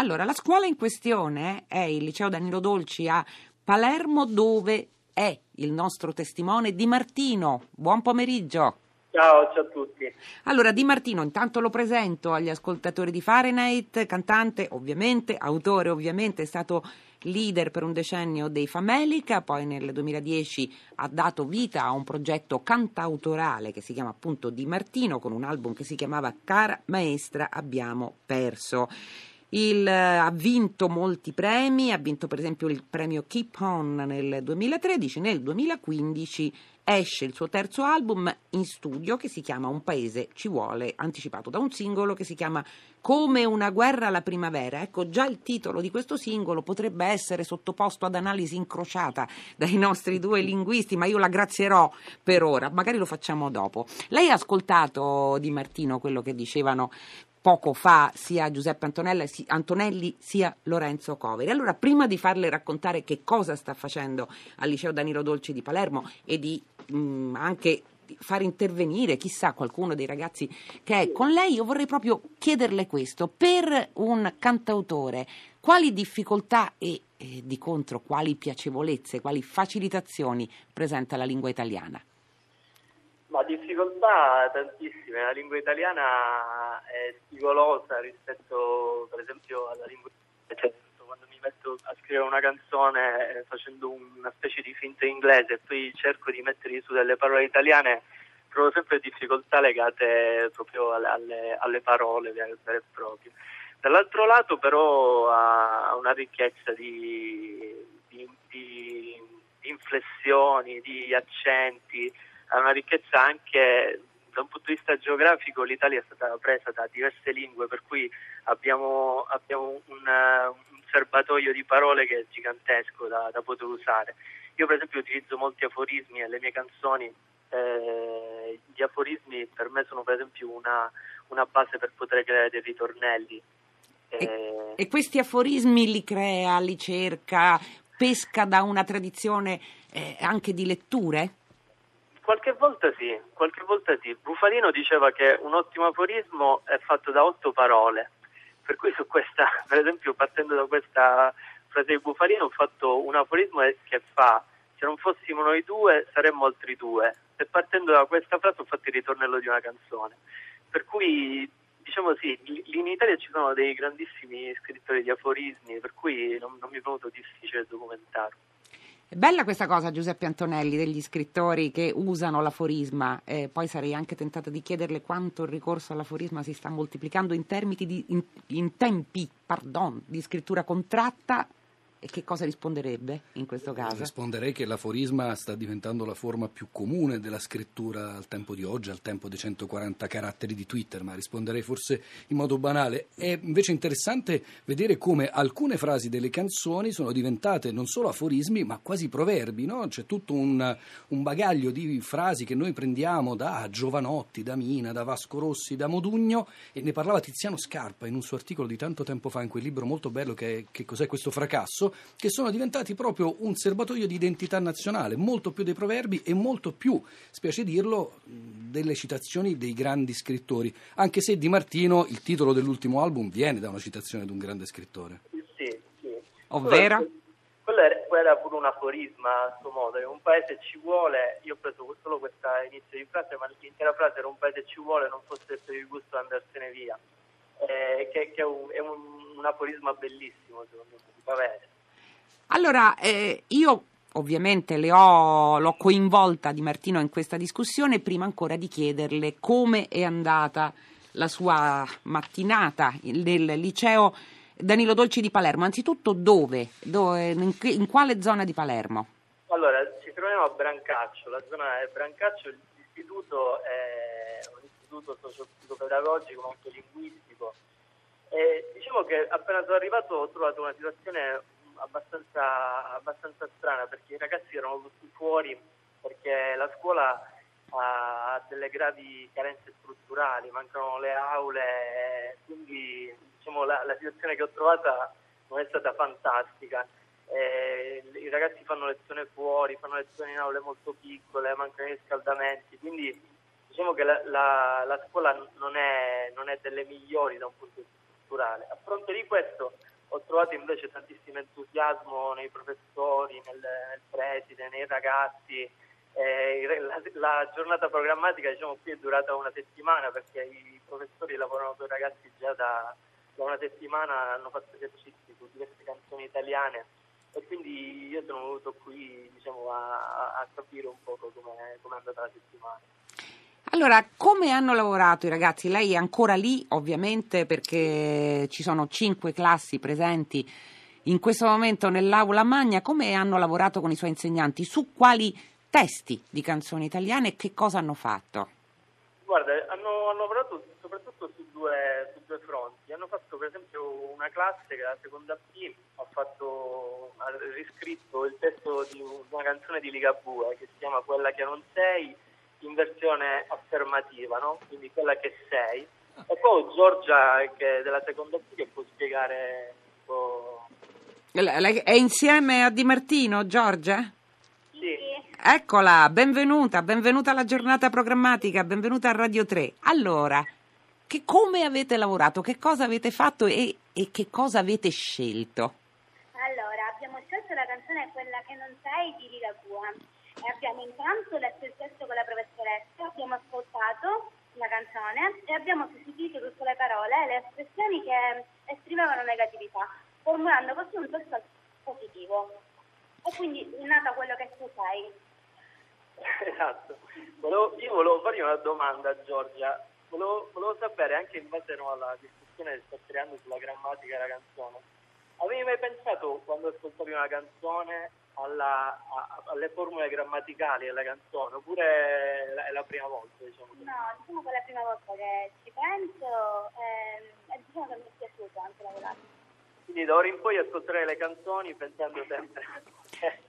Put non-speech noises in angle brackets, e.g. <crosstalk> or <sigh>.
Allora, la scuola in questione è il liceo Danilo Dolci a Palermo dove è il nostro testimone Di Martino. Buon pomeriggio. Ciao, ciao a tutti. Allora, Di Martino, intanto lo presento agli ascoltatori di Fahrenheit, cantante ovviamente, autore ovviamente, è stato leader per un decennio dei Famelica, poi nel 2010 ha dato vita a un progetto cantautorale che si chiama appunto Di Martino con un album che si chiamava Cara Maestra abbiamo perso. Il, ha vinto molti premi, ha vinto per esempio il premio Keep On nel 2013, nel 2015 esce il suo terzo album in studio che si chiama Un paese ci vuole, anticipato da un singolo che si chiama Come una guerra alla primavera. Ecco, già il titolo di questo singolo potrebbe essere sottoposto ad analisi incrociata dai nostri due linguisti, ma io la grazierò per ora, magari lo facciamo dopo. Lei ha ascoltato Di Martino quello che dicevano poco fa sia Giuseppe Antonelli sia Lorenzo Coveri. Allora, prima di farle raccontare che cosa sta facendo al liceo Danilo Dolci di Palermo e di mh, mm, anche far intervenire, chissà, qualcuno dei ragazzi che è con lei, io vorrei proprio chiederle questo. Per un cantautore, quali difficoltà e eh, di contro quali piacevolezze, quali facilitazioni presenta la lingua italiana? Difficoltà tantissime, la lingua italiana è spigolosa rispetto per esempio alla lingua cioè, quando mi metto a scrivere una canzone eh, facendo una specie di finta inglese e poi cerco di mettere su delle parole italiane trovo sempre difficoltà legate proprio alle, alle, parole vere e proprie. Dall'altro lato però ha una ricchezza di, di, di inflessioni, di accenti, ha una ricchezza anche da un punto di vista geografico l'Italia è stata presa da diverse lingue, per cui abbiamo, abbiamo un, un, serbatoio di parole che è gigantesco da, da, poter usare. Io per esempio utilizzo molti aforismi nelle mie canzoni, eh, gli aforismi per me sono per esempio una, una base per poter creare dei ritornelli. E, eh, e, questi aforismi li crea, li cerca, pesca da una tradizione eh, anche di letture? Qualche volta sì, qualche volta sì. Bufalino diceva che un ottimo aforismo è fatto da otto parole, per cui su questa, <laughs> per esempio partendo da questa frase di Bufalino ho fatto un aforismo che fa se non fossimo noi due saremmo altri due e partendo da questa frase ho fatto il ritornello di una canzone. Per cui diciamo sì, in Italia ci sono dei grandissimi scrittori di aforismi, per cui non, non mi è venuto difficile documentarlo. È bella questa cosa, Giuseppe Antonelli, degli scrittori che usano l'aforisma. Eh, poi sarei anche tentata di chiederle quanto il ricorso all'aforisma si sta moltiplicando in, di, in, in tempi pardon, di scrittura contratta e che cosa risponderebbe in questo caso? Risponderei che l'aforisma sta diventando la forma più comune della scrittura al tempo di oggi, al tempo dei 140 caratteri di Twitter, ma risponderei forse in modo banale. È invece interessante vedere come alcune frasi delle canzoni sono diventate non solo aforismi, ma quasi proverbi, no? C'è tutto un, un bagaglio di frasi che noi prendiamo da Giovanotti, da Mina, da Vasco Rossi, da Modugno e ne parlava Tiziano Scarpa in un suo articolo di tanto tempo fa in quel libro molto bello che, è, che cos'è questo fracasso che sono diventati proprio un serbatoio di identità nazionale, molto più dei proverbi e molto più, spiace dirlo, delle citazioni dei grandi scrittori, anche se Di Martino, il titolo dell'ultimo album, viene da una citazione di un grande scrittore. Sì, sì. Ovvero? Quello era, era pure un aforisma a suo modo, un paese ci vuole, io ho preso solo questa inizio di frase, ma l'intera frase era un paese ci vuole, non fosse per il gusto di andarsene via, eh, che, che, è, un, è un, un aforisma bellissimo secondo me, di Pavese. Allora, eh, io ovviamente ho, l'ho coinvolta Di Martino in questa discussione prima ancora di chiederle come è andata la sua mattinata nel liceo Danilo Dolci di Palermo. Anzitutto dove? dove in, in, quale zona di Palermo? Allora, ci troviamo a Brancaccio, la zona è Brancaccio, l'istituto è un istituto socio-psicopedagogico molto linguistico. E diciamo che appena sono arrivato ho trovato una situazione abbastanza, abbastanza strana perché i ragazzi erano tutti fuori perché la scuola ha delle gravi carenze strutturali, mancano le aule, quindi diciamo, la, la situazione che ho trovata non è stata fantastica. Eh, I ragazzi fanno lezione fuori, fanno lezioni in aule molto piccole, mancano i riscaldamenti, quindi diciamo che la, la, la scuola non è, non è, delle migliori da un punto di vista strutturale. A fronte di questo trovato invece tantissimo entusiasmo nei professori, nel, nel preside, nei ragazzi. Eh, la, la, giornata programmatica diciamo, qui è durata una settimana perché i professori lavorano con i ragazzi già da, da una settimana, hanno fatto esercizi su diverse canzoni italiane e quindi io sono venuto qui diciamo, a, a, capire un po' come è andata la settimana. Allora, come hanno lavorato i ragazzi? Lei è ancora lì, ovviamente, perché ci sono cinque classi presenti in questo momento nell'aula magna. Come hanno lavorato con i suoi insegnanti? Su quali testi di canzoni italiane e che cosa hanno fatto? Guarda, hanno, hanno lavorato soprattutto su due, su due, fronti. Hanno fatto per esempio una classe che è la seconda B, ha, fatto, ha riscritto il testo di una canzone di Ligabue che si chiama Quella che non sei in versione affermativa, no? quindi quella che sei. E poi Giorgia che della seconda B che può spiegare un po'. È insieme a Di Martino, Giorgia? Sì. Eccola, benvenuta, benvenuta alla giornata programmatica, benvenuta a Radio 3. Allora, che, come avete lavorato, che cosa avete fatto e, e che cosa avete scelto? Allora, abbiamo scelto la canzone Quella che non sei di Lila Bua e abbiamo intanto letto il testo con la professoressa, abbiamo ascoltato la canzone e abbiamo sostituito tutte le parole e le espressioni che esprimevano negatività, formulando così un testo positivo. E quindi è nata quello che tu sai. <laughs> Esatto. Volevo, io volevo fargli una domanda a Giorgia. Volevo, volevo sapere, anche in base no, alla discussione che sto creando sulla grammatica della canzone, avevi mai pensato quando ascoltavi una canzone alla, a, alle formule grammaticali della canzone oppure è la, è la prima volta? Diciamo no, diciamo che è la prima volta che ci penso e, ehm, e diciamo che mi è piaciuto anche lavorare. Quindi da ora in poi ascolterei le canzoni pensando sempre <laughs>